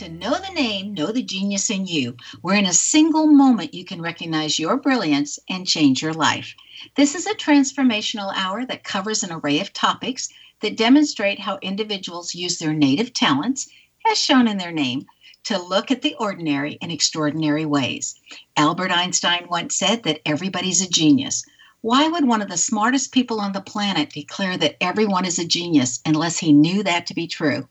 to Know the Name, Know the Genius in You, where in a single moment you can recognize your brilliance and change your life. This is a transformational hour that covers an array of topics that demonstrate how individuals use their native talents, as shown in their name, to look at the ordinary in extraordinary ways. Albert Einstein once said that everybody's a genius. Why would one of the smartest people on the planet declare that everyone is a genius unless he knew that to be true?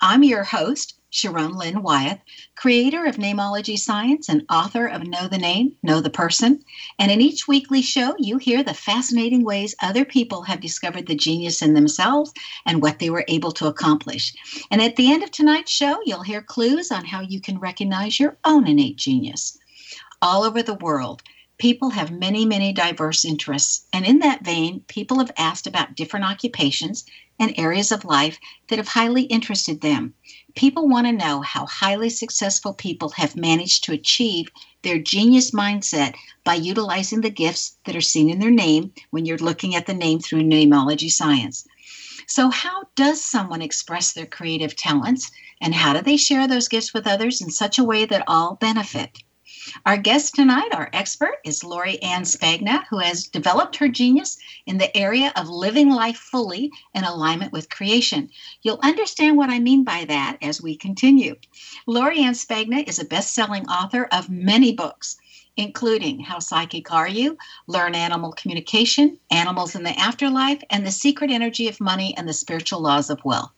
I'm your host, Sharon Lynn Wyeth, creator of Namology Science and author of Know the Name, Know the Person. And in each weekly show, you hear the fascinating ways other people have discovered the genius in themselves and what they were able to accomplish. And at the end of tonight's show, you'll hear clues on how you can recognize your own innate genius. All over the world, people have many, many diverse interests. And in that vein, people have asked about different occupations and areas of life that have highly interested them. People want to know how highly successful people have managed to achieve their genius mindset by utilizing the gifts that are seen in their name when you're looking at the name through namology science. So, how does someone express their creative talents, and how do they share those gifts with others in such a way that all benefit? Our guest tonight, our expert, is Lori Ann Spagna, who has developed her genius in the area of living life fully in alignment with creation. You'll understand what I mean by that as we continue. Lori Ann Spagna is a best selling author of many books including How Psychic Are You? Learn Animal Communication, Animals in the Afterlife, and The Secret Energy of Money and the Spiritual Laws of Wealth.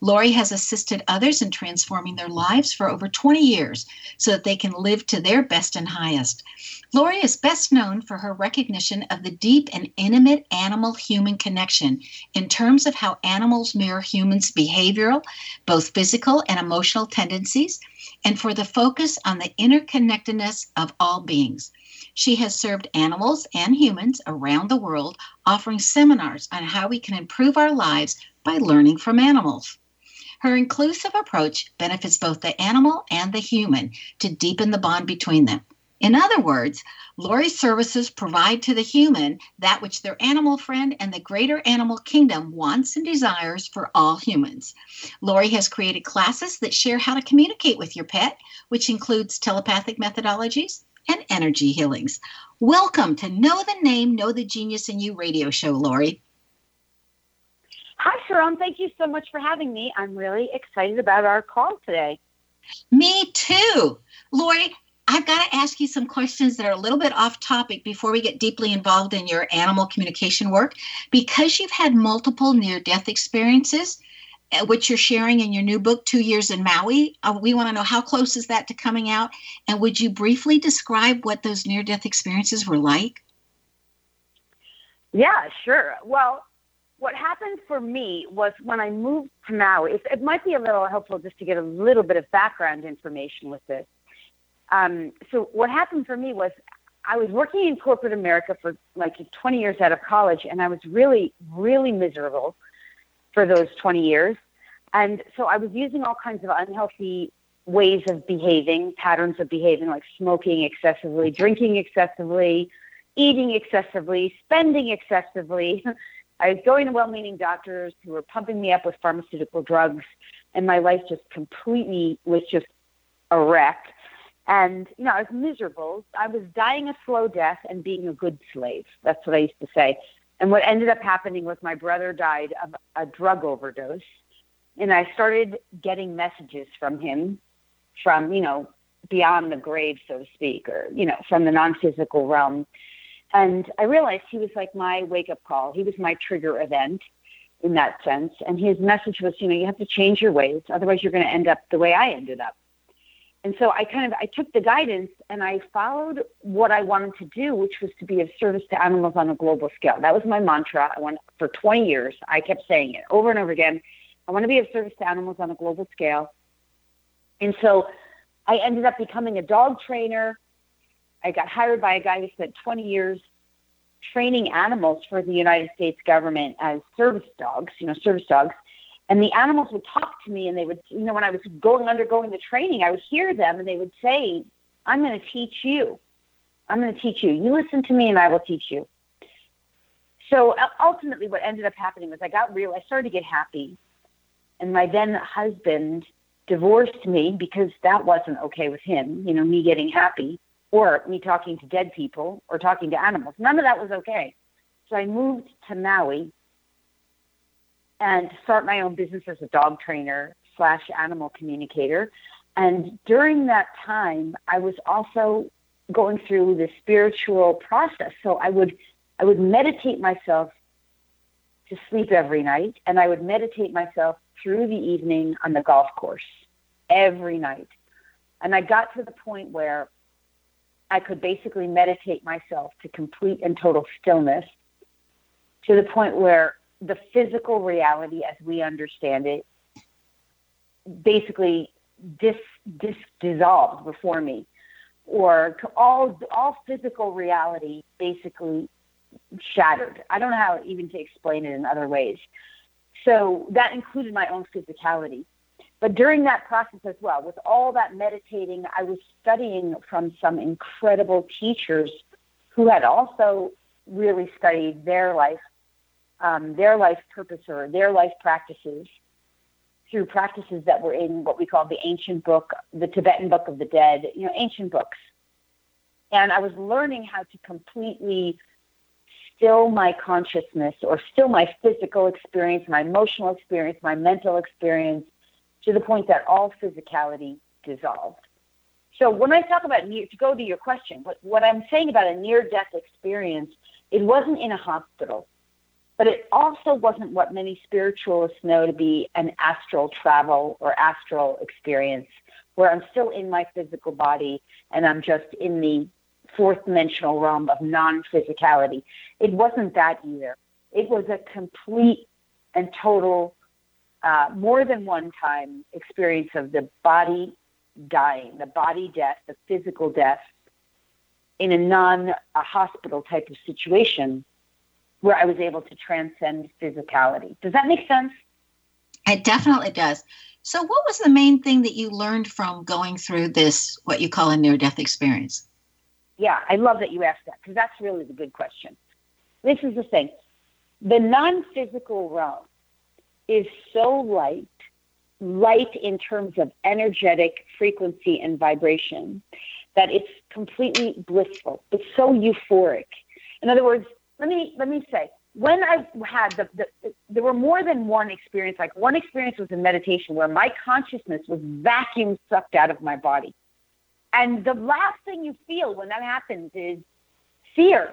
Lori has assisted others in transforming their lives for over 20 years so that they can live to their best and highest. Lori is best known for her recognition of the deep and intimate animal human connection in terms of how animals mirror humans' behavioral, both physical and emotional tendencies and for the focus on the interconnectedness of all beings. She has served animals and humans around the world, offering seminars on how we can improve our lives by learning from animals. Her inclusive approach benefits both the animal and the human to deepen the bond between them. In other words, Lori's services provide to the human that which their animal friend and the greater animal kingdom wants and desires for all humans. Lori has created classes that share how to communicate with your pet, which includes telepathic methodologies and energy healings. Welcome to Know the Name, Know the Genius in You radio show, Lori. Hi, Sharon. Thank you so much for having me. I'm really excited about our call today. Me too. Lori, I've got to ask you some questions that are a little bit off topic before we get deeply involved in your animal communication work. Because you've had multiple near death experiences, which you're sharing in your new book, Two Years in Maui, uh, we want to know how close is that to coming out? And would you briefly describe what those near death experiences were like? Yeah, sure. Well, what happened for me was when I moved to Maui, it, might be a little helpful just to get a little bit of background information with this um, so what happened for me was I was working in corporate America for like 20 years out of college, and I was really, really miserable for those 20 years. And so I was using all kinds of unhealthy ways of behaving, patterns of behaving, like smoking excessively, drinking excessively, eating excessively, spending excessively. I was going to well meaning doctors who were pumping me up with pharmaceutical drugs, and my life just completely was just a wreck. And, you know, I was miserable. I was dying a slow death and being a good slave. That's what I used to say. And what ended up happening was my brother died of a drug overdose. And I started getting messages from him from, you know, beyond the grave, so to speak, or, you know, from the non physical realm. And I realized he was like my wake up call. He was my trigger event in that sense. And his message was, you know, you have to change your ways. Otherwise, you're going to end up the way I ended up and so I kind of I took the guidance and I followed what I wanted to do, which was to be of service to animals on a global scale. That was my mantra. I went for 20 years. I kept saying it over and over again. I want to be of service to animals on a global scale. And so I ended up becoming a dog trainer. I got hired by a guy who spent 20 years training animals for the United States government as service dogs, you know, service dogs. And the animals would talk to me and they would you know when i was going undergoing the training i would hear them and they would say i'm going to teach you. I'm going to teach you. You listen to me and i will teach you. So ultimately what ended up happening was i got real i started to get happy and my then husband divorced me because that wasn't okay with him, you know, me getting happy or me talking to dead people or talking to animals. None of that was okay. So I moved to Maui and start my own business as a dog trainer slash animal communicator. And during that time, I was also going through the spiritual process. So I would I would meditate myself to sleep every night, and I would meditate myself through the evening on the golf course every night. And I got to the point where I could basically meditate myself to complete and total stillness to the point where the physical reality as we understand it basically dis, dis dissolved before me or all all physical reality basically shattered. I don't know how even to explain it in other ways. So that included my own physicality. But during that process as well, with all that meditating, I was studying from some incredible teachers who had also really studied their life, um, their life purpose or their life practices through practices that were in what we call the ancient book, the Tibetan Book of the Dead, you know, ancient books. And I was learning how to completely still my consciousness or still my physical experience, my emotional experience, my mental experience to the point that all physicality dissolved. So when I talk about near, to go to your question, what, what I'm saying about a near death experience, it wasn't in a hospital, but it also wasn't what many spiritualists know to be an astral travel or astral experience, where I'm still in my physical body and I'm just in the fourth dimensional realm of non physicality. It wasn't that either. It was a complete and total, uh, more than one time experience of the body dying, the body death, the physical death in a non a hospital type of situation where I was able to transcend physicality. Does that make sense? It definitely does. So, what was the main thing that you learned from going through this, what you call a near death experience? Yeah, I love that you asked that because that's really the good question. This is the thing the non physical realm is so light, light in terms of energetic frequency and vibration, that it's completely blissful. It's so euphoric. In other words, let me let me say, when I had the, the, there were more than one experience. Like one experience was in meditation where my consciousness was vacuum sucked out of my body. And the last thing you feel when that happens is fear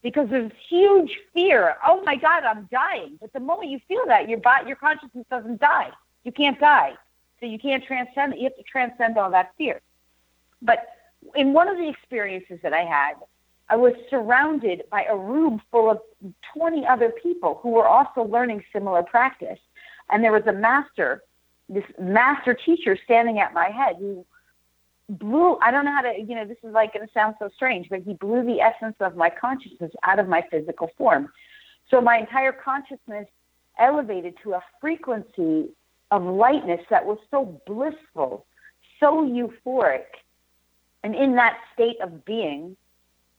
because there's huge fear. Oh my God, I'm dying. But the moment you feel that, your body, your consciousness doesn't die. You can't die. So you can't transcend. You have to transcend all that fear. But in one of the experiences that I had, I was surrounded by a room full of 20 other people who were also learning similar practice. And there was a master, this master teacher standing at my head who blew i don't know how to you know this is like going to sound so strange but he blew the essence of my consciousness out of my physical form. So my entire consciousness elevated to a frequency of lightness that was so blissful so euphoric and in that state of being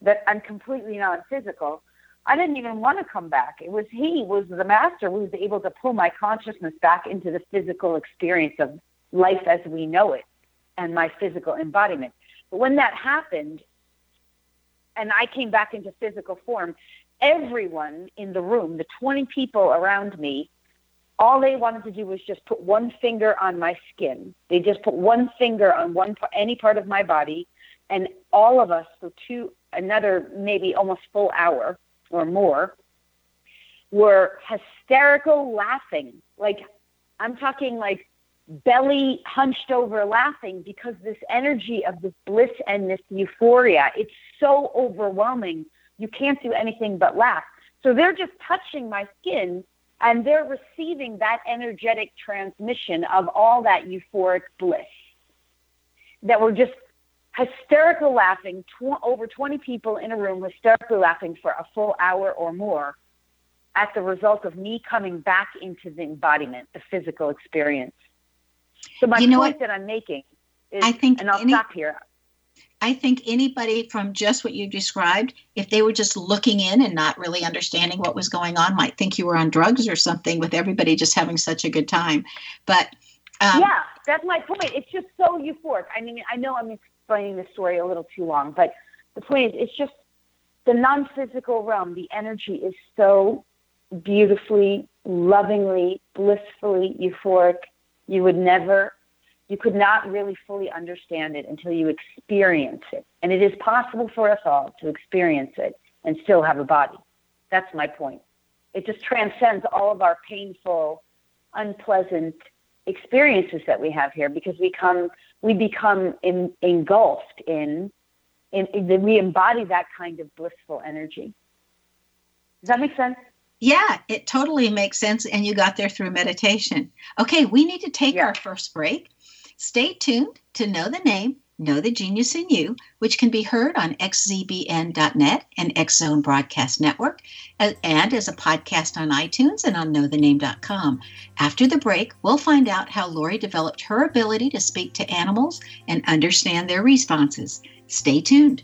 that i'm completely non-physical i didn't even want to come back. It was he was the master who was able to pull my consciousness back into the physical experience of life as we know it and my physical embodiment. But when that happened, and I came back into physical form, everyone in the room, the 20 people around me, all they wanted to do was just put one finger on my skin. They just put one finger on one any part of my body, and all of us for two another maybe almost full hour or more were hysterical laughing. Like I'm talking like belly hunched over laughing because this energy of this bliss and this euphoria, it's so overwhelming. You can't do anything but laugh. So they're just touching my skin and they're receiving that energetic transmission of all that euphoric bliss. That we're just hysterical laughing, tw- over 20 people in a room hysterically laughing for a full hour or more at the result of me coming back into the embodiment, the physical experience. So my you know point what? that I'm making is, I think, and I'll any, stop here. I think anybody from just what you described, if they were just looking in and not really understanding what was going on, might think you were on drugs or something with everybody just having such a good time. But um, yeah, that's my point. It's just so euphoric. I mean, I know I'm explaining the story a little too long, but the point is, it's just the non-physical realm. The energy is so beautifully, lovingly, blissfully euphoric. You would never, you could not really fully understand it until you experience it. And it is possible for us all to experience it and still have a body. That's my point. It just transcends all of our painful, unpleasant experiences that we have here because we come we become in, engulfed in, in, in we embody that kind of blissful energy. Does that make sense? Yeah, it totally makes sense. And you got there through meditation. Okay, we need to take yeah. our first break. Stay tuned to know the name Know the Genius in You, which can be heard on xzbn.net and X Zone Broadcast Network, and as a podcast on iTunes and on knowthename.com. After the break, we'll find out how Lori developed her ability to speak to animals and understand their responses. Stay tuned.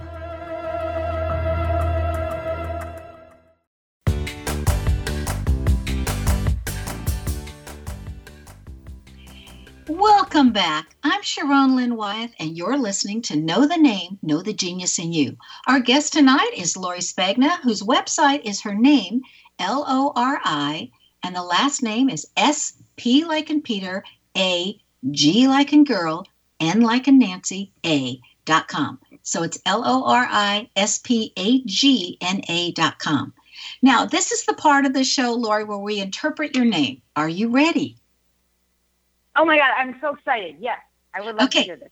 Welcome back. I'm Sharon Lynn Wyeth, and you're listening to Know the Name, Know the Genius in You. Our guest tonight is Lori Spagna, whose website is her name, L O R I, and the last name is S P like in Peter, A G like in girl, N like in Nancy, A dot com. So it's L O R I S P A G N A dot com. Now, this is the part of the show, Lori, where we interpret your name. Are you ready? Oh my God, I'm so excited. Yes, I would love okay. to hear this.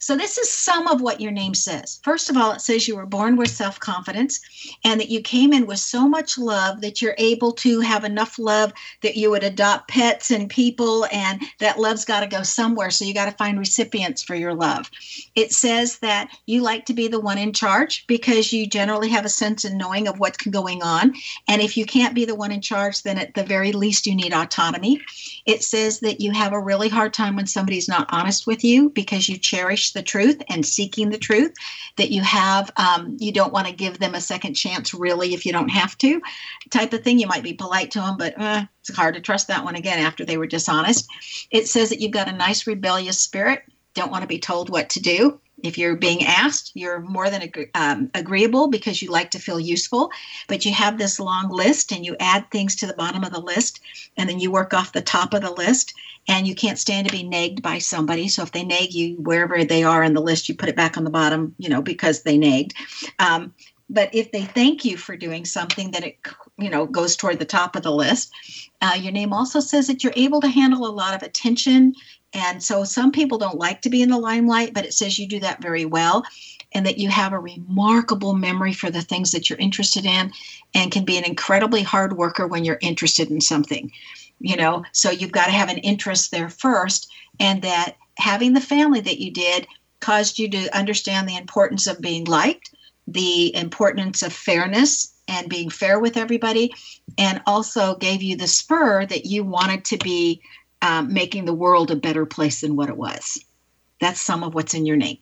So, this is some of what your name says. First of all, it says you were born with self confidence and that you came in with so much love that you're able to have enough love that you would adopt pets and people, and that love's got to go somewhere. So, you got to find recipients for your love. It says that you like to be the one in charge because you generally have a sense of knowing of what's going on. And if you can't be the one in charge, then at the very least, you need autonomy. It says that you have a really hard time when somebody's not honest with you because you cherish the truth and seeking the truth that you have um, you don't want to give them a second chance really if you don't have to type of thing. You might be polite to them but uh, it's hard to trust that one again after they were dishonest. It says that you've got a nice rebellious spirit. Don't want to be told what to do if you're being asked, you're more than um, agreeable because you like to feel useful, but you have this long list and you add things to the bottom of the list and then you work off the top of the list and you can't stand to be nagged by somebody. So if they nag you wherever they are in the list, you put it back on the bottom, you know, because they nagged. Um, but if they thank you for doing something, then it you know goes toward the top of the list. Uh, your name also says that you're able to handle a lot of attention and so some people don't like to be in the limelight, but it says you do that very well and that you have a remarkable memory for the things that you're interested in and can be an incredibly hard worker when you're interested in something. You know, so you've got to have an interest there first and that having the family that you did caused you to understand the importance of being liked, the importance of fairness and being fair with everybody, and also gave you the spur that you wanted to be um, making the world a better place than what it was. That's some of what's in your name.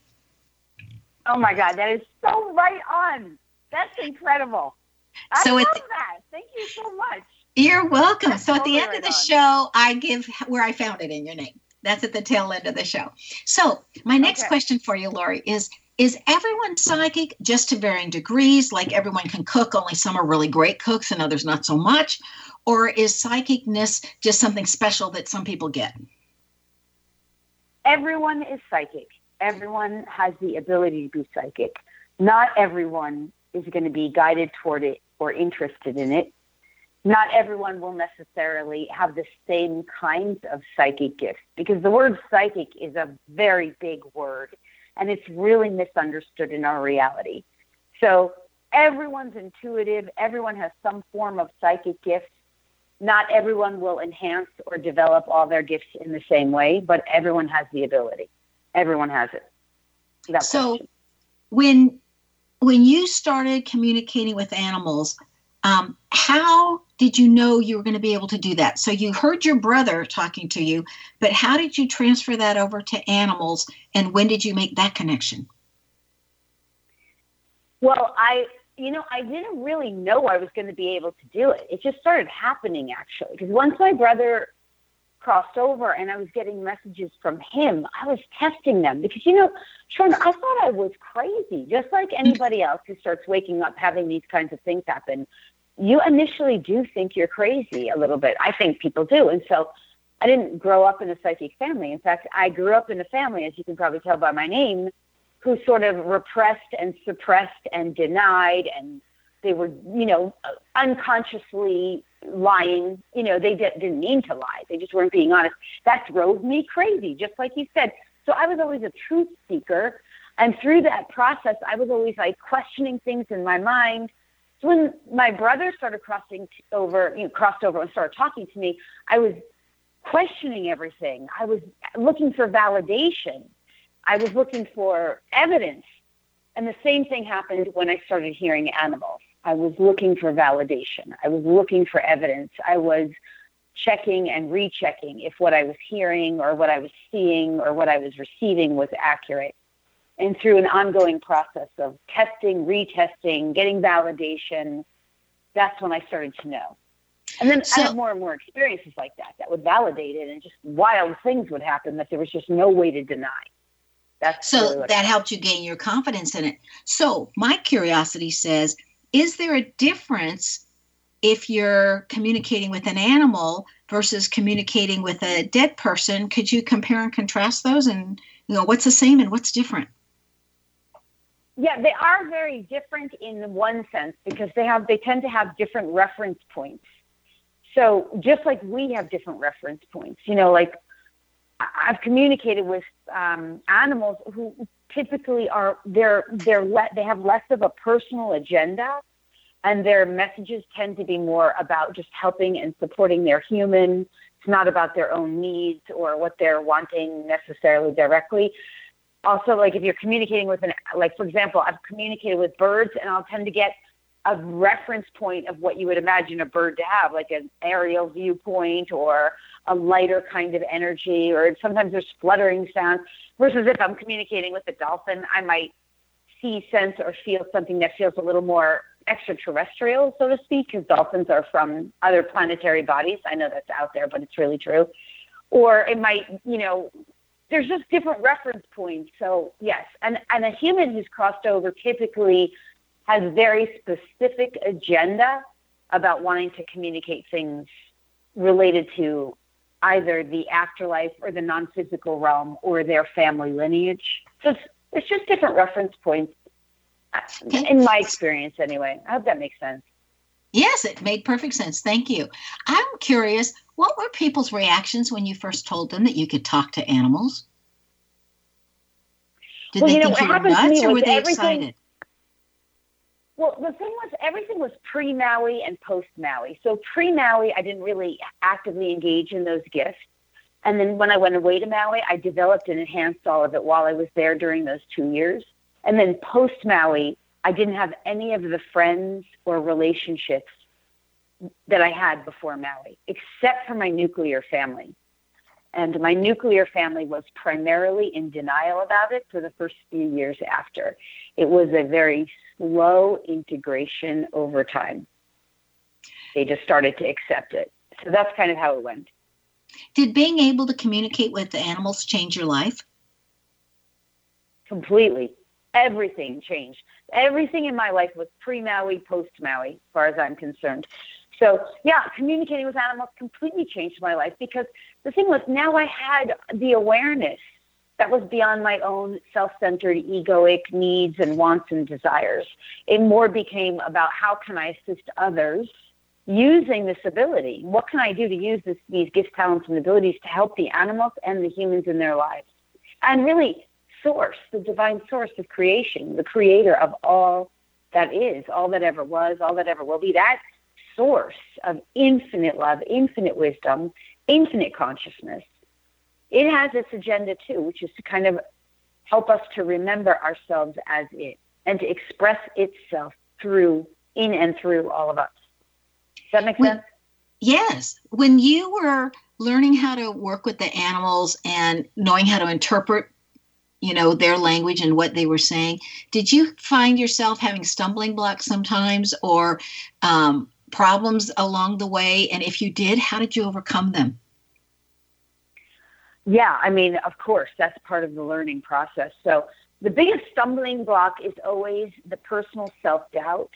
Oh my God, that is so right on. That's incredible. I so love that. Thank you so much. You're welcome. That's so at the end right of the on. show, I give where I found it in your name. That's at the tail end of the show. So my next okay. question for you, Lori, is is everyone psychic just to varying degrees? Like everyone can cook, only some are really great cooks and others not so much? Or is psychicness just something special that some people get? Everyone is psychic. Everyone has the ability to be psychic. Not everyone is going to be guided toward it or interested in it. Not everyone will necessarily have the same kinds of psychic gifts because the word psychic is a very big word and it's really misunderstood in our reality. So everyone's intuitive, everyone has some form of psychic gift. Not everyone will enhance or develop all their gifts in the same way, but everyone has the ability. Everyone has it. so question. when when you started communicating with animals, um, how did you know you were going to be able to do that? So you heard your brother talking to you, but how did you transfer that over to animals, and when did you make that connection? Well, I, you know, I didn't really know I was going to be able to do it. It just started happening actually, because once my brother crossed over and I was getting messages from him, I was testing them because, you know, Sharon, I thought I was crazy, just like anybody else who starts waking up having these kinds of things happen you initially do think you're crazy a little bit. I think people do. And so I didn't grow up in a psychic family. In fact, I grew up in a family, as you can probably tell by my name, who sort of repressed and suppressed and denied and they were, you know, unconsciously lying. You know, they didn't mean to lie. They just weren't being honest. That drove me crazy, just like you said. So I was always a truth seeker. And through that process, I was always like questioning things in my mind when my brother started crossing over, you know, crossed over and started talking to me, I was questioning everything. I was looking for validation. I was looking for evidence. And the same thing happened when I started hearing animals. I was looking for validation. I was looking for evidence. I was checking and rechecking if what I was hearing or what I was seeing or what I was receiving was accurate and through an ongoing process of testing, retesting, getting validation, that's when I started to know. And then so, I have more and more experiences like that that would validate it, and just wild things would happen that there was just no way to deny. That's so really that helped you gain your confidence in it. So my curiosity says, is there a difference if you're communicating with an animal versus communicating with a dead person? Could you compare and contrast those, and you know what's the same and what's different? Yeah, they are very different in one sense because they have they tend to have different reference points. So just like we have different reference points, you know, like I've communicated with um, animals who typically are they're they're le- they have less of a personal agenda, and their messages tend to be more about just helping and supporting their human. It's not about their own needs or what they're wanting necessarily directly also like if you're communicating with an like for example i've communicated with birds and i'll tend to get a reference point of what you would imagine a bird to have like an aerial viewpoint or a lighter kind of energy or sometimes there's fluttering sounds versus if i'm communicating with a dolphin i might see sense or feel something that feels a little more extraterrestrial so to speak because dolphins are from other planetary bodies. I know that's out there but it's really true. Or it might you know there's just different reference points. So yes, and and a human who's crossed over typically has very specific agenda about wanting to communicate things related to either the afterlife or the non-physical realm or their family lineage. So it's, it's just different reference points uh, in my experience anyway. I hope that makes sense. Yes, it made perfect sense. Thank you. I'm curious, what were people's reactions when you first told them that you could talk to animals? Did well, they you know, think you were nuts or were they excited? Well, the thing was, everything was pre Maui and post Maui. So pre Maui, I didn't really actively engage in those gifts. And then when I went away to Maui, I developed and enhanced all of it while I was there during those two years. And then post Maui, I didn't have any of the friends or relationships that I had before Maui, except for my nuclear family. And my nuclear family was primarily in denial about it for the first few years after. It was a very slow integration over time. They just started to accept it. So that's kind of how it went. Did being able to communicate with the animals change your life? Completely. Everything changed. Everything in my life was pre Maui, post Maui, as far as I'm concerned. So yeah, communicating with animals completely changed my life because the thing was now I had the awareness that was beyond my own self-centered egoic needs and wants and desires. It more became about how can I assist others using this ability? What can I do to use this, these gifts, talents, and abilities to help the animals and the humans in their lives? And really source, the divine source of creation, the creator of all that is, all that ever was, all that ever will be. That source of infinite love, infinite wisdom, infinite consciousness, it has its agenda too, which is to kind of help us to remember ourselves as it and to express itself through, in and through all of us. Does that make sense? Yes. When you were learning how to work with the animals and knowing how to interpret you know their language and what they were saying did you find yourself having stumbling blocks sometimes or um, problems along the way? And if you did, how did you overcome them? Yeah, I mean, of course, that's part of the learning process. So the biggest stumbling block is always the personal self doubt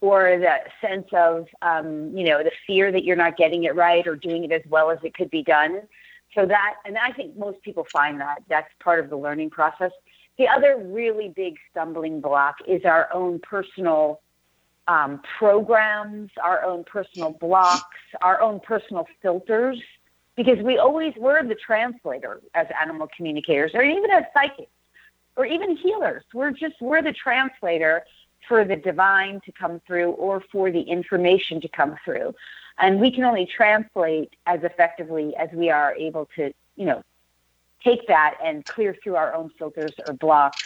or the sense of, um, you know, the fear that you're not getting it right or doing it as well as it could be done. So that, and I think most people find that that's part of the learning process. The other really big stumbling block is our own personal um, programs, our own personal blocks, our own personal filters, because we always we're the translator as animal communicators, or even as psychics, or even healers. We're just we're the translator for the divine to come through or for the information to come through. And we can only translate as effectively as we are able to, you know, take that and clear through our own filters or blocks.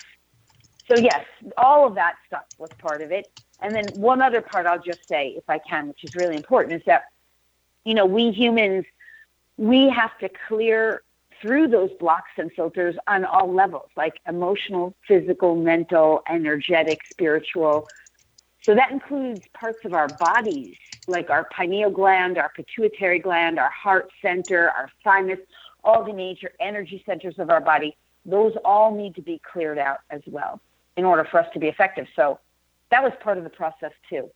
So yes, all of that stuff was part of it. And then one other part I'll just say, if I can, which is really important, is that, you know, we humans, we have to clear through those blocks and filters on all levels, like emotional, physical, mental, energetic, spiritual. So that includes parts of our bodies, like our pineal gland, our pituitary gland, our heart center, our thymus, all the major energy centers of our body. Those all need to be cleared out as well in order for us to be effective. So that was part of the process too.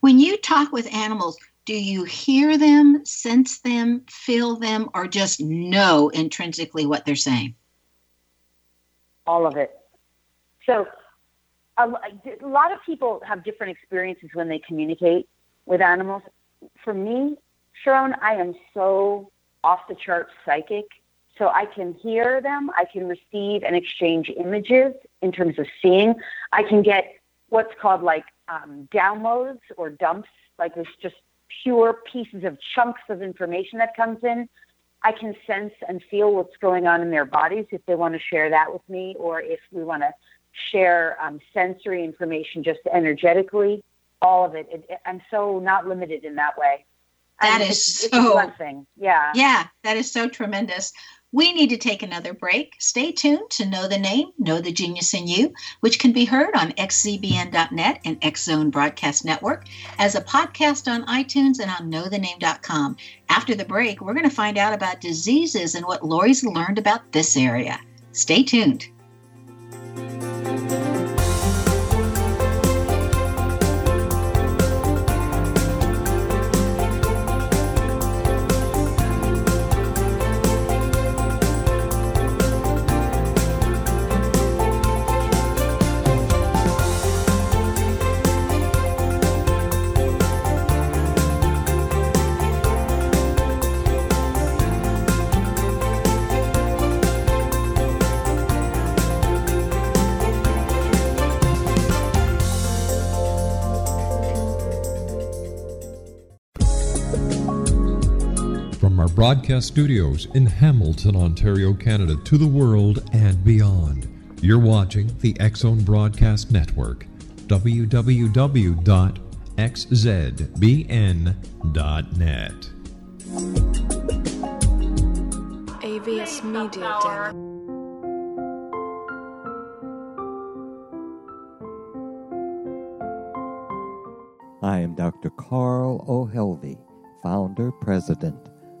When you talk with animals, do you hear them, sense them, feel them, or just know intrinsically what they're saying? All of it. So a, a lot of people have different experiences when they communicate with animals. For me, Sharon, I am so off the chart psychic. So I can hear them, I can receive and exchange images in terms of seeing. I can get what's called like um, downloads or dumps, like there's just pure pieces of chunks of information that comes in. I can sense and feel what's going on in their bodies if they want to share that with me, or if we want to share um, sensory information just energetically. All of it. it, it I'm so not limited in that way. That is it's, so it's. Yeah. Yeah, that is so tremendous. We need to take another break. Stay tuned to Know the Name, Know the Genius in You, which can be heard on xzbn.net and X Zone Broadcast Network as a podcast on iTunes and on knowthename.com. After the break, we're going to find out about diseases and what Lori's learned about this area. Stay tuned. Broadcast studios in Hamilton, Ontario, Canada, to the world and beyond. You're watching the X Zone Broadcast Network, www.xzbn.net. AVS Media Demo. I am Dr. Carl O. Helvie, founder, president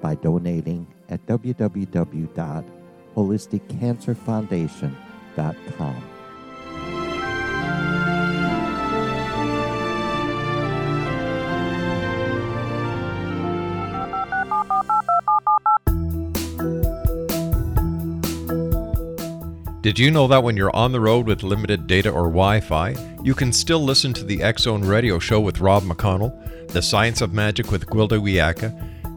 by donating at www.holisticcancerfoundation.com. Did you know that when you're on the road with limited data or Wi Fi, you can still listen to the Zone radio show with Rob McConnell, The Science of Magic with Gwilda Wiyaka,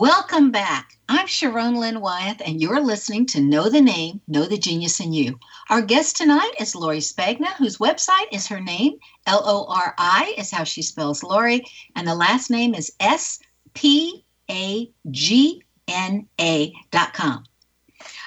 Welcome back. I'm Sharon Lynn Wyeth, and you're listening to Know the Name, Know the Genius in You. Our guest tonight is Lori Spagna, whose website is her name. L O R I is how she spells Lori, and the last name is S P A G N A dot com.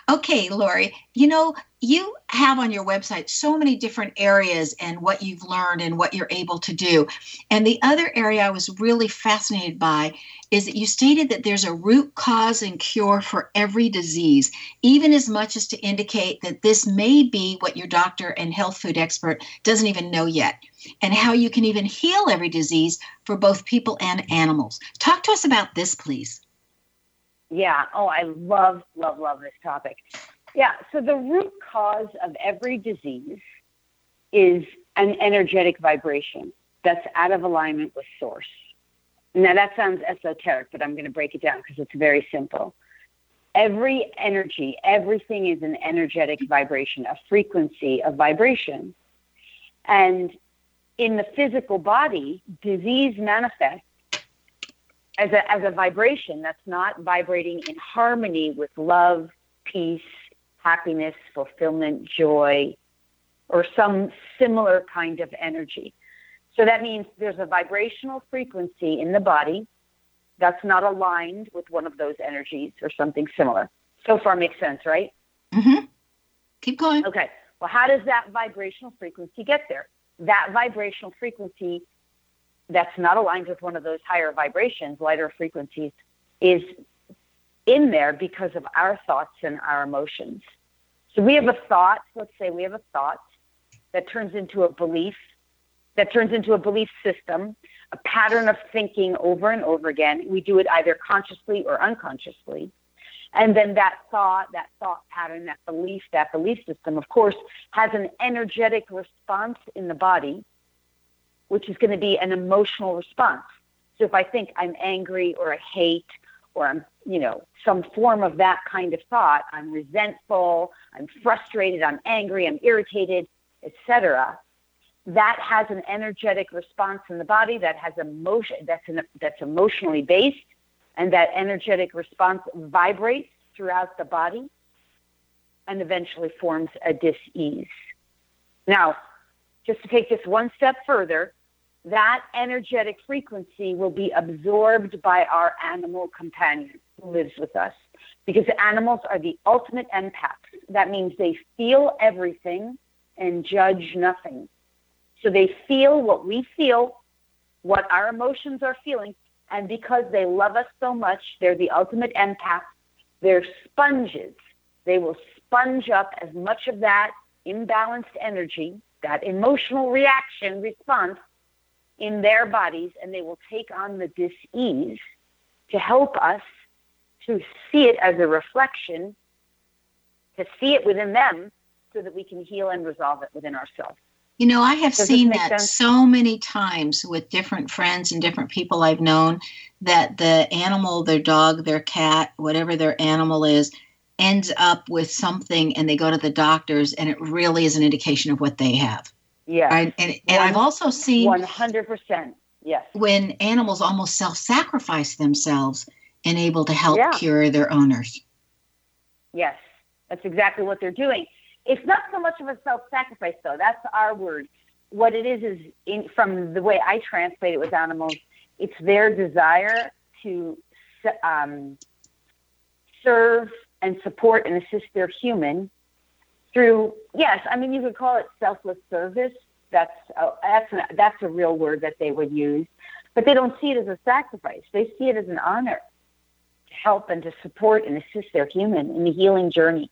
Okay, Lori, you know, you have on your website so many different areas and what you've learned and what you're able to do. And the other area I was really fascinated by is that you stated that there's a root cause and cure for every disease, even as much as to indicate that this may be what your doctor and health food expert doesn't even know yet, and how you can even heal every disease for both people and animals. Talk to us about this, please. Yeah. Oh, I love, love, love this topic. Yeah. So the root cause of every disease is an energetic vibration that's out of alignment with source. Now that sounds esoteric, but I'm going to break it down because it's very simple. Every energy, everything is an energetic vibration, a frequency of vibration. And in the physical body, disease manifests as a, as a vibration that's not vibrating in harmony with love, peace, happiness, fulfillment, joy, or some similar kind of energy. So that means there's a vibrational frequency in the body that's not aligned with one of those energies or something similar. So far makes sense, right? Mm-hmm. Keep going. Okay. Well, how does that vibrational frequency get there? That vibrational frequency that's not aligned with one of those higher vibrations, lighter frequencies, is in there because of our thoughts and our emotions. So we have a thought, let's say we have a thought that turns into a belief, that turns into a belief system, a pattern of thinking over and over again. We do it either consciously or unconsciously. And then that thought, that thought pattern, that belief, that belief system, of course, has an energetic response in the body which is going to be an emotional response. So if I think I'm angry or I hate or I'm, you know, some form of that kind of thought, I'm resentful, I'm frustrated, I'm angry, I'm irritated, etc. That has an energetic response in the body that has emotion that's an, that's emotionally based, and that energetic response vibrates throughout the body and eventually forms a dis-ease. Now, just to take this one step further, that energetic frequency will be absorbed by our animal companion who lives with us. Because animals are the ultimate empaths. That means they feel everything and judge nothing. So they feel what we feel, what our emotions are feeling, and because they love us so much, they're the ultimate empaths. They're sponges. They will sponge up as much of that imbalanced energy, that emotional reaction response in their bodies and they will take on the dis-ease to help us to see it as a reflection, to see it within them so that we can heal and resolve it within ourselves. You know, I have Does seen that sense? so many times with different friends and different people I've known that the animal, their dog, their cat, whatever their animal is, ends up with something and they go to the doctors and it really is an indication of what they have. Yeah. And, and, and I've also seen 100%. Yes. When animals almost self sacrifice themselves and able to help yeah. cure their owners. Yes. That's exactly what they're doing. It's not so much of a self sacrifice, though. That's our word. What it is, is in, from the way I translate it with animals, it's their desire to um, serve and support and assist their human through yes i mean you could call it selfless service that's a, that's a, that's a real word that they would use but they don't see it as a sacrifice they see it as an honor to help and to support and assist their human in the healing journey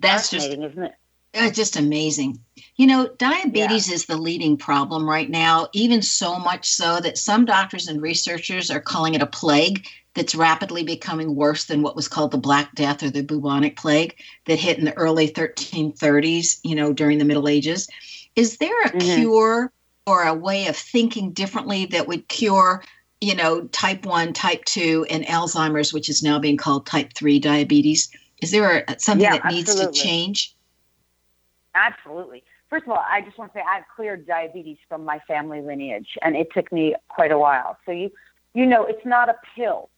that's just isn't it Uh, just amazing. You know, diabetes yeah. is the leading problem right now, even so much so that some doctors and researchers are calling it a plague that's rapidly becoming worse than what was called the Black Death or the bubonic plague that hit in the early 1330s, you know, during the Middle Ages. Is there a mm-hmm. cure or a way of thinking differently that would cure, you know, type 1, type 2, and Alzheimer's, which is now being called type 3 diabetes? Is there a, something yeah, that needs absolutely. to change? Absolutely. First of all, I just want to say I've cleared diabetes from my family lineage, and it took me quite a while. So you, you know, it's not a pill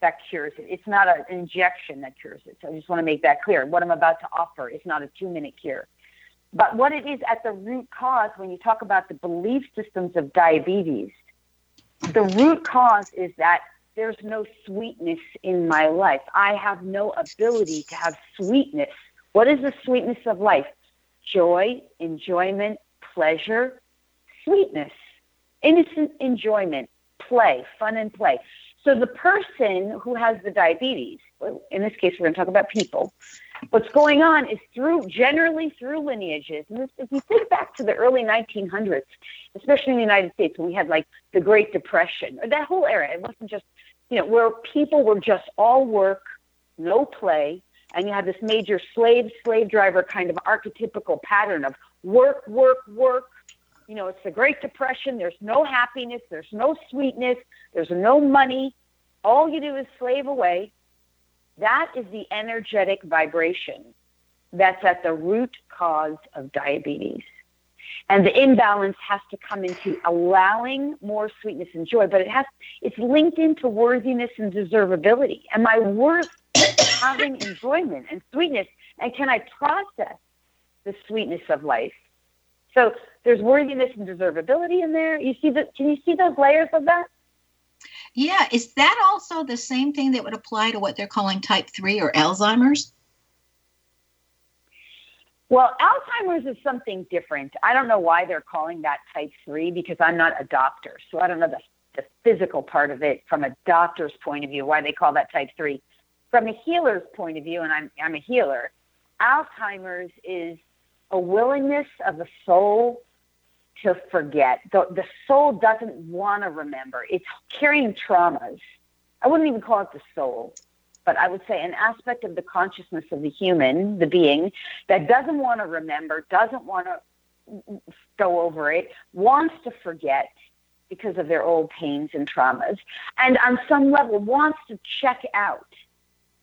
that cures it. It's not an injection that cures it. So I just want to make that clear. What I'm about to offer is not a two-minute cure. But what it is at the root cause, when you talk about the belief systems of diabetes, the root cause is that there's no sweetness in my life. I have no ability to have sweetness. What is the sweetness of life? Joy, enjoyment, pleasure, sweetness, innocent enjoyment, play, fun and play. So the person who has the diabetes, in this case, we're going to talk about people, What's going on is through generally through lineages. And if you think back to the early 1900s, especially in the United States, when we had like the Great Depression, or that whole era, it wasn't just you know where people were just all work, no play, and you had this major slave slave driver kind of archetypical pattern of work, work, work. You know, it's the Great Depression. There's no happiness. There's no sweetness. There's no money. All you do is slave away that is the energetic vibration that's at the root cause of diabetes. And the imbalance has to come into allowing more sweetness and joy, but it has it's linked into worthiness and deservability. Am I worth having enjoyment and sweetness? And can I process the sweetness of life? So there's worthiness and deservability in there. You see the can you see those layers of that? Yeah, is that also the same thing that would apply to what they're calling type 3 or Alzheimer's? Well, Alzheimer's is something different. I don't know why they're calling that type 3 because I'm not a doctor. So I don't know the, the physical part of it from a doctor's point of view, why they call that type 3. From a healer's point of view, and I'm, I'm a healer, Alzheimer's is a willingness of the soul to forget. The, the soul doesn't want to remember. It's carrying traumas. I wouldn't even call it the soul, but I would say an aspect of the consciousness of the human, the being, that doesn't want to remember, doesn't want to go over it, wants to forget because of their old pains and traumas, and on some level wants to check out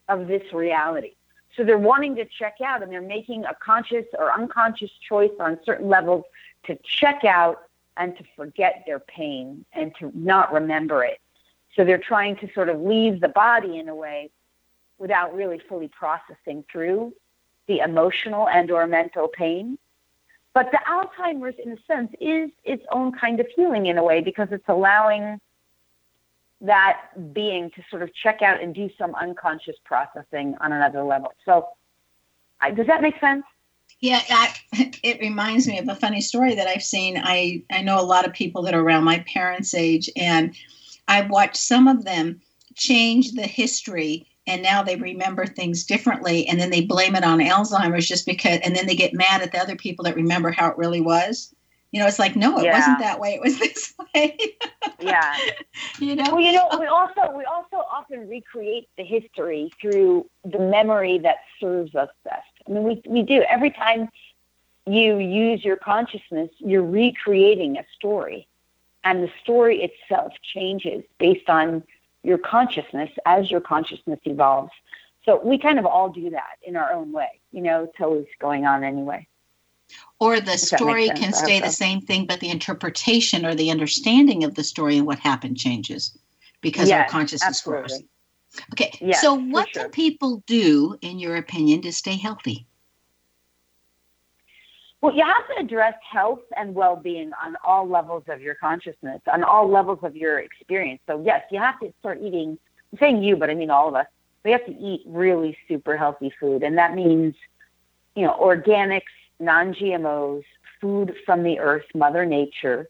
of this reality. So they're wanting to check out and they're making a conscious or unconscious choice on certain levels to check out and to forget their pain and to not remember it. So they're trying to sort of leave the body in a way without really fully processing through the emotional and or mental pain. But the Alzheimer's, in a sense, is its own kind of healing in a way because it's allowing that being to sort of check out and do some unconscious processing on another level. So, I, does that make sense? Yeah, I, it reminds me of a funny story that I've seen. I, I know a lot of people that are around my parents' age, and I've watched some of them change the history and now they remember things differently and then they blame it on Alzheimer's just because and then they get mad at the other people that remember how it really was. You know, it's like no, it yeah. wasn't that way. It was this way. yeah. You know. Well, you know, we also we also often recreate the history through the memory that serves us best. I mean, we, we do. Every time you use your consciousness, you're recreating a story. And the story itself changes based on your consciousness as your consciousness evolves. So we kind of all do that in our own way. You know, it's always going on anyway. Or the story can stay the same thing, but the interpretation or the understanding of the story and what happened changes because yes, our consciousness absolutely. grows. Okay. Yes, so, what sure. do people do, in your opinion, to stay healthy? Well, you have to address health and well being on all levels of your consciousness, on all levels of your experience. So, yes, you have to start eating, I'm saying you, but I mean all of us, we have to eat really super healthy food. And that means, you know, organics, non GMOs, food from the earth, Mother Nature,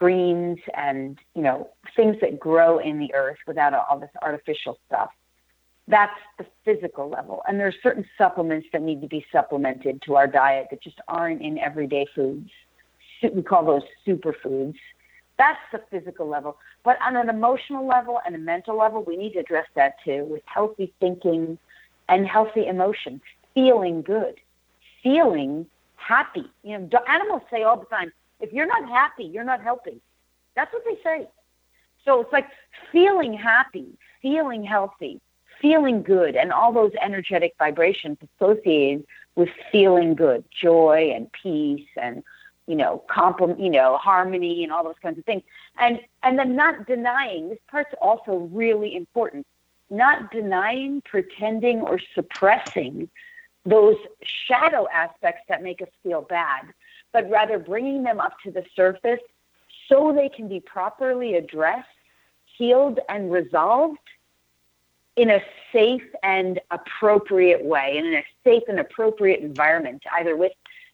greens and you know things that grow in the earth without all this artificial stuff That's the physical level. And there are certain supplements that need to be supplemented to our diet that just aren't in everyday foods. We call those superfoods. That's the physical level. But on an emotional level and a mental level, we need to address that too with healthy thinking and healthy emotion, feeling good, feeling happy. You know, animals say all the time, if you're not happy, you're not helping. That's what they say. So it's like feeling happy, feeling healthy, feeling good, and all those energetic vibrations associated with feeling good, joy and peace and you know, compliment, you know, harmony and all those kinds of things. And and then not denying, this part's also really important. Not denying, pretending or suppressing those shadow aspects that make us feel bad, but rather bringing them up to the surface so they can be properly addressed, healed and resolved in a safe and appropriate way and in a safe and appropriate environment, either with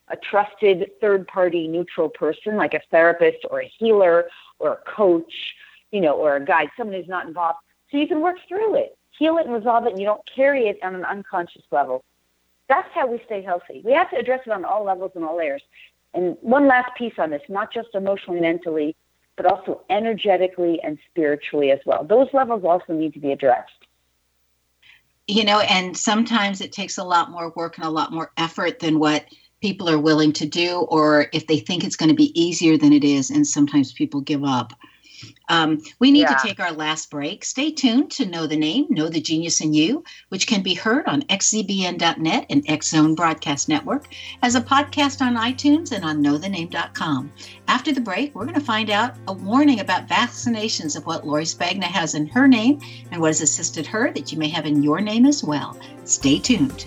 a trusted third party neutral person like a therapist or a healer or a coach, you know, or a guide, someone who's not involved. So you can work through it, heal it and resolve it, and you don't carry it on an unconscious level. That's how we stay healthy. We have to address it on all levels and all layers. And one last piece on this, not just emotionally, and mentally, but also energetically and spiritually as well. Those levels also need to be addressed. You know, and sometimes it takes a lot more work and a lot more effort than what people are willing to do or if they think it's going to be easier than it is and sometimes people give up um, we need yeah. to take our last break. Stay tuned to Know the Name, Know the Genius in You, which can be heard on xzbn.net and X Zone Broadcast Network, as a podcast on iTunes and on knowthename.com. After the break, we're going to find out a warning about vaccinations of what Lori Spagna has in her name and what has assisted her that you may have in your name as well. Stay tuned.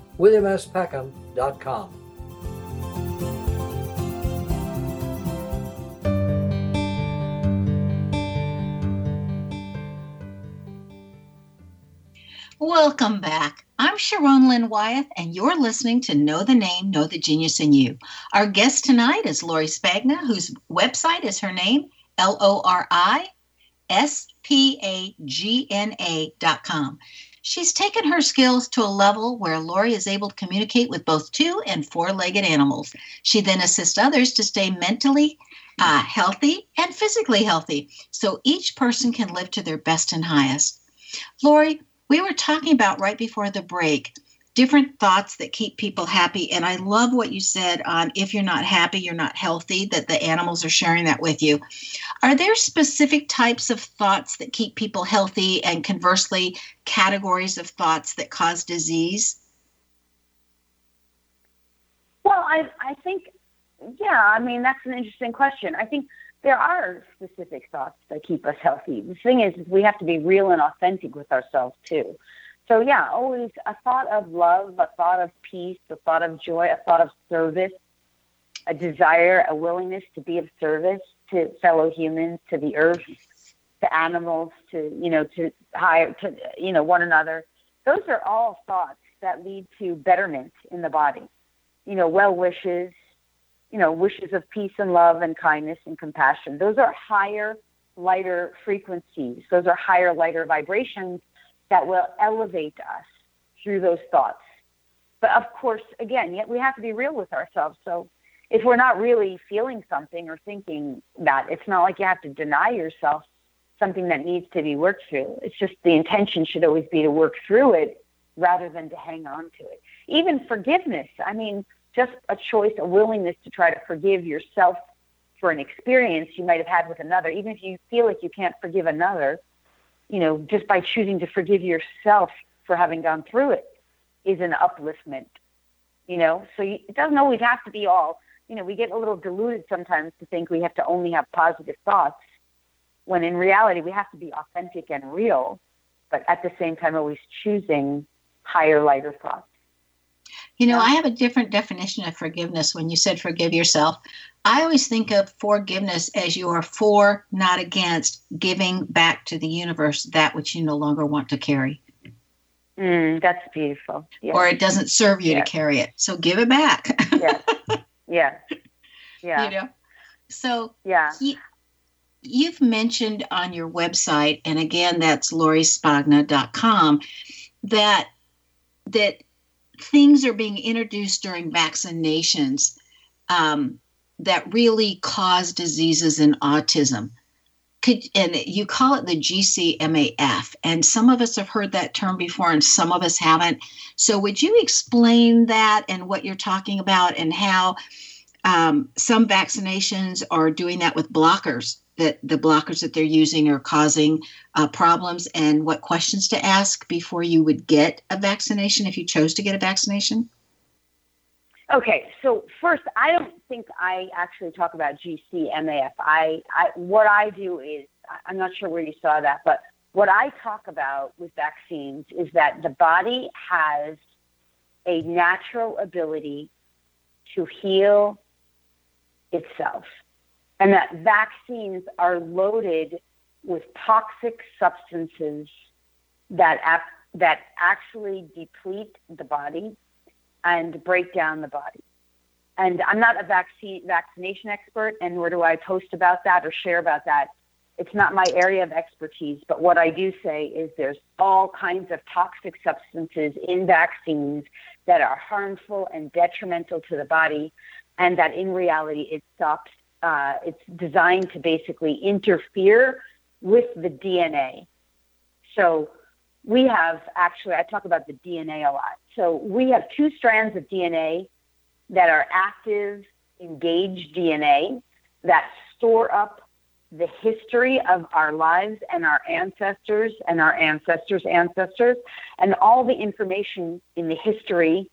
www.williamspeckham.com. Welcome back. I'm Sharon Lynn Wyeth, and you're listening to Know the Name, Know the Genius in You. Our guest tonight is Lori Spagna, whose website is her name, L O R I S P A G N A dot com. She's taken her skills to a level where Lori is able to communicate with both two and four legged animals. She then assists others to stay mentally uh, healthy and physically healthy so each person can live to their best and highest. Lori, we were talking about right before the break different thoughts that keep people happy. And I love what you said on if you're not happy, you're not healthy, that the animals are sharing that with you. Are there specific types of thoughts that keep people healthy and conversely, categories of thoughts that cause disease? Well, I, I think, yeah, I mean, that's an interesting question. I think there are specific thoughts that keep us healthy. The thing is, we have to be real and authentic with ourselves too. So yeah, always a thought of love, a thought of peace, a thought of joy, a thought of service, a desire, a willingness to be of service to fellow humans, to the earth, to animals, to you know, to higher, to you know, one another. Those are all thoughts that lead to betterment in the body. You know, well wishes, you know, wishes of peace and love and kindness and compassion. Those are higher, lighter frequencies. Those are higher, lighter vibrations that will elevate us through those thoughts. But of course, again, yet we have to be real with ourselves. So if we're not really feeling something or thinking that, it's not like you have to deny yourself something that needs to be worked through. It's just the intention should always be to work through it rather than to hang on to it. Even forgiveness, I mean, just a choice, a willingness to try to forgive yourself for an experience you might have had with another, even if you feel like you can't forgive another, you know, just by choosing to forgive yourself for having gone through it is an upliftment, you know. So you, it doesn't always have to be all, you know, we get a little deluded sometimes to think we have to only have positive thoughts when in reality we have to be authentic and real, but at the same time always choosing higher, lighter thoughts. You know, I have a different definition of forgiveness when you said forgive yourself. I always think of forgiveness as you are for, not against, giving back to the universe that which you no longer want to carry. Mm, that's beautiful. Yes. Or it doesn't serve you yes. to carry it. So give it back. yeah. Yeah. Yeah. You know? So yeah. He, you've mentioned on your website, and again, that's lorispagna.com, that that things are being introduced during vaccinations um, that really cause diseases in autism. Could, and you call it the GCMAF, and some of us have heard that term before, and some of us haven't. So, would you explain that and what you're talking about, and how um, some vaccinations are doing that with blockers? That the blockers that they're using are causing uh, problems and what questions to ask before you would get a vaccination if you chose to get a vaccination? Okay, so first, I don't think I actually talk about GCMAF. I, I what I do is I'm not sure where you saw that, but what I talk about with vaccines is that the body has a natural ability to heal itself and that vaccines are loaded with toxic substances that ap- that actually deplete the body and break down the body. And I'm not a vaccine vaccination expert, and nor do I post about that or share about that. It's not my area of expertise. But what I do say is there's all kinds of toxic substances in vaccines that are harmful and detrimental to the body, and that in reality it stops uh, it's designed to basically interfere with the DNA. So we have actually, I talk about the DNA a lot. So we have two strands of DNA that are active, engaged DNA that store up the history of our lives and our ancestors and our ancestors' ancestors, and all the information in the history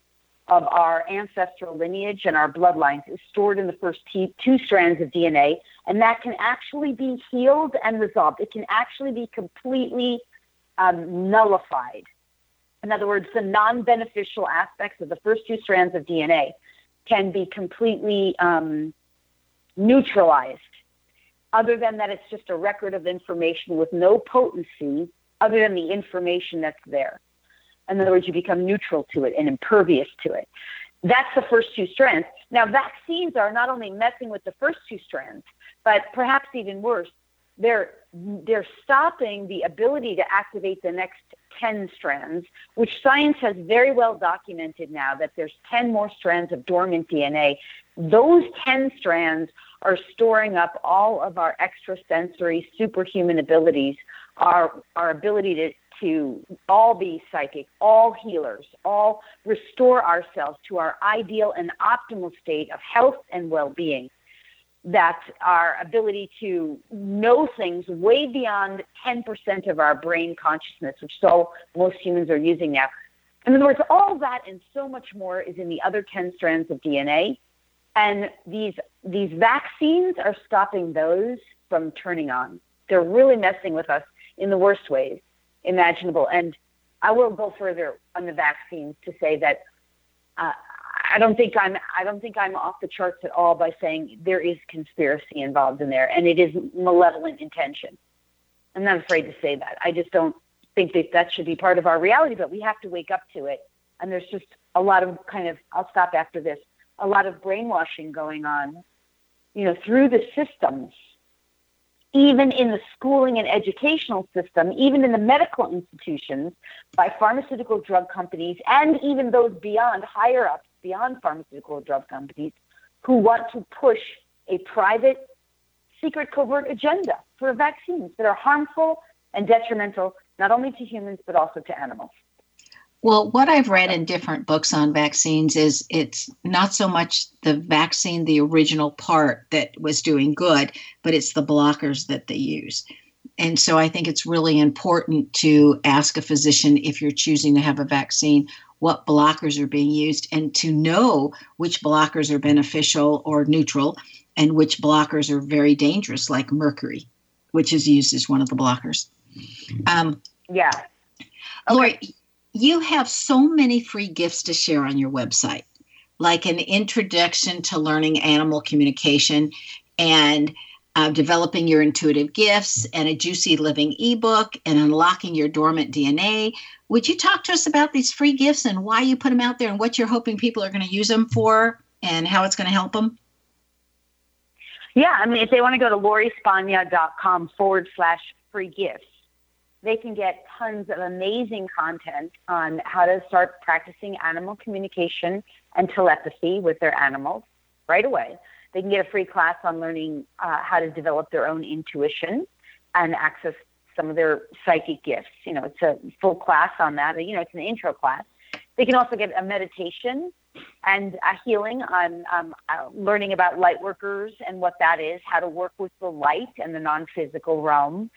of our ancestral lineage and our bloodlines is stored in the first two strands of DNA, and that can actually be healed and resolved. It can actually be completely um, nullified. In other words, the non beneficial aspects of the first two strands of DNA can be completely um, neutralized. Other than that, it's just a record of information with no potency other than the information that's there. In other words, you become neutral to it and impervious to it. That's the first two strands. Now, vaccines are not only messing with the first two strands, but perhaps even worse, they're they're stopping the ability to activate the next 10 strands, which science has very well documented now that there's 10 more strands of dormant DNA. Those 10 strands are storing up all of our extrasensory superhuman abilities, our our ability to to all be psychic, all healers, all restore ourselves to our ideal and optimal state of health and well being. That our ability to know things way beyond 10% of our brain consciousness, which so most humans are using now. In other words, all that and so much more is in the other 10 strands of DNA. And these, these vaccines are stopping those from turning on. They're really messing with us in the worst ways imaginable. And I will go further on the vaccines to say that uh, I don't think I'm I don't think I'm off the charts at all by saying there is conspiracy involved in there, and it is malevolent intention. I'm not afraid to say that. I just don't think that that should be part of our reality, but we have to wake up to it. And there's just a lot of kind of I'll stop after this. A lot of brainwashing going on, you know, through the systems even in the schooling and educational system, even in the medical institutions, by pharmaceutical drug companies, and even those beyond, higher ups, beyond pharmaceutical drug companies, who want to push a private, secret, covert agenda for vaccines that are harmful and detrimental not only to humans but also to animals. Well, what I've read in different books on vaccines is it's not so much the vaccine, the original part that was doing good, but it's the blockers that they use. And so I think it's really important to ask a physician if you're choosing to have a vaccine what blockers are being used and to know which blockers are beneficial or neutral and which blockers are very dangerous, like mercury, which is used as one of the blockers. Um, yeah. Okay. Lori, you have so many free gifts to share on your website, like an introduction to learning animal communication and uh, developing your intuitive gifts and a juicy living ebook and unlocking your dormant DNA. Would you talk to us about these free gifts and why you put them out there and what you're hoping people are going to use them for and how it's going to help them? Yeah, I mean, if they want to go to lorispagna.com forward slash free gifts, they can get tons of amazing content on how to start practicing animal communication and telepathy with their animals right away. They can get a free class on learning uh, how to develop their own intuition and access some of their psychic gifts. You know, it's a full class on that. You know, it's an intro class. They can also get a meditation and a healing on um, uh, learning about light workers and what that is, how to work with the light and the non physical realm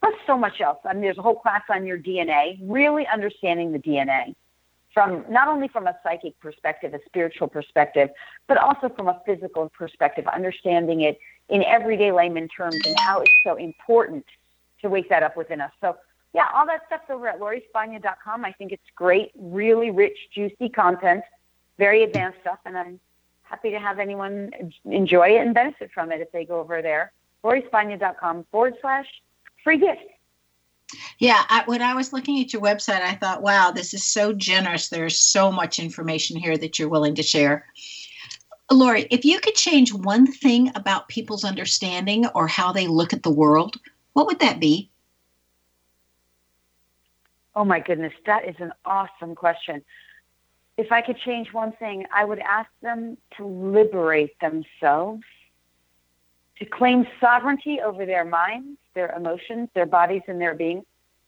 plus so much else. I mean, there's a whole class on your DNA, really understanding the DNA from not only from a psychic perspective, a spiritual perspective, but also from a physical perspective, understanding it in everyday layman terms and how it's so important to wake that up within us. So, yeah, all that stuff's over at lorispagna.com. I think it's great, really rich, juicy content, very advanced stuff, and I'm happy to have anyone enjoy it and benefit from it if they go over there. lorispagna.com forward slash free gift. Yeah, I, when I was looking at your website, I thought, wow, this is so generous. There's so much information here that you're willing to share. Lori, if you could change one thing about people's understanding or how they look at the world, what would that be? Oh my goodness, that is an awesome question. If I could change one thing, I would ask them to liberate themselves, to claim sovereignty over their minds, their emotions, their bodies, and their being,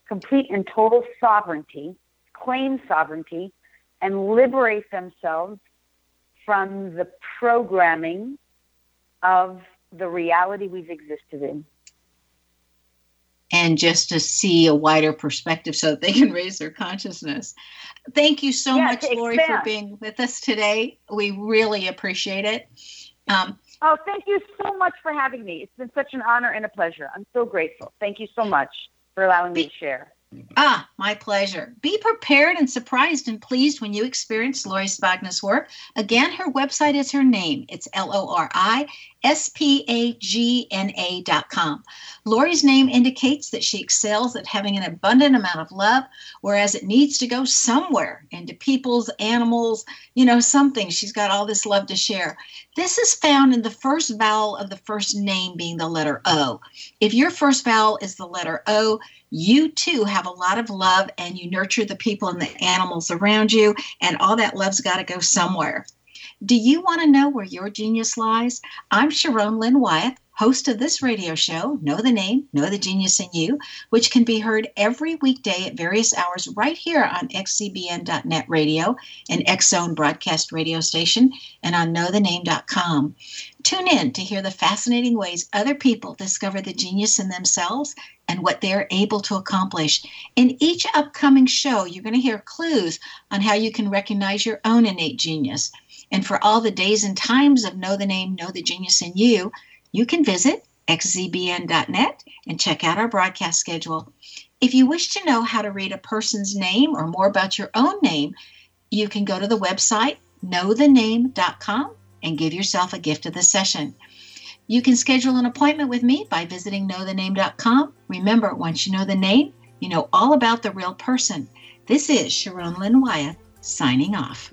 complete and total sovereignty, claim sovereignty, and liberate themselves from the programming of the reality we've existed in. And just to see a wider perspective so that they can raise their consciousness. Thank you so Yeah, much, Lori, for being with us today. We really appreciate it. Um, Oh, thank you so much for having me. It's been such an honor and a pleasure. I'm so grateful. Thank you so much for allowing me to share. Ah, my pleasure. Be prepared and surprised and pleased when you experience Lori Spagna's work. Again, her website is her name. It's L O R I S P A G N A dot com. Lori's name indicates that she excels at having an abundant amount of love, whereas it needs to go somewhere into people's, animals, you know, something. She's got all this love to share. This is found in the first vowel of the first name being the letter O. If your first vowel is the letter O, you too have a lot of love and you nurture the people and the animals around you, and all that love's got to go somewhere. Do you want to know where your genius lies? I'm Sharon Lynn Wyeth, host of this radio show, Know the Name, Know the Genius in You, which can be heard every weekday at various hours right here on xzbn.net radio, and X Zone broadcast radio station, and on knowthename.com. Tune in to hear the fascinating ways other people discover the genius in themselves and what they're able to accomplish. In each upcoming show, you're going to hear clues on how you can recognize your own innate genius. And for all the days and times of Know the Name, Know the Genius in You, you can visit xzbn.net and check out our broadcast schedule. If you wish to know how to read a person's name or more about your own name, you can go to the website knowthename.com and give yourself a gift of the session. You can schedule an appointment with me by visiting knowthename.com. Remember, once you know the name, you know all about the real person. This is Sharon Lynn Wyeth signing off.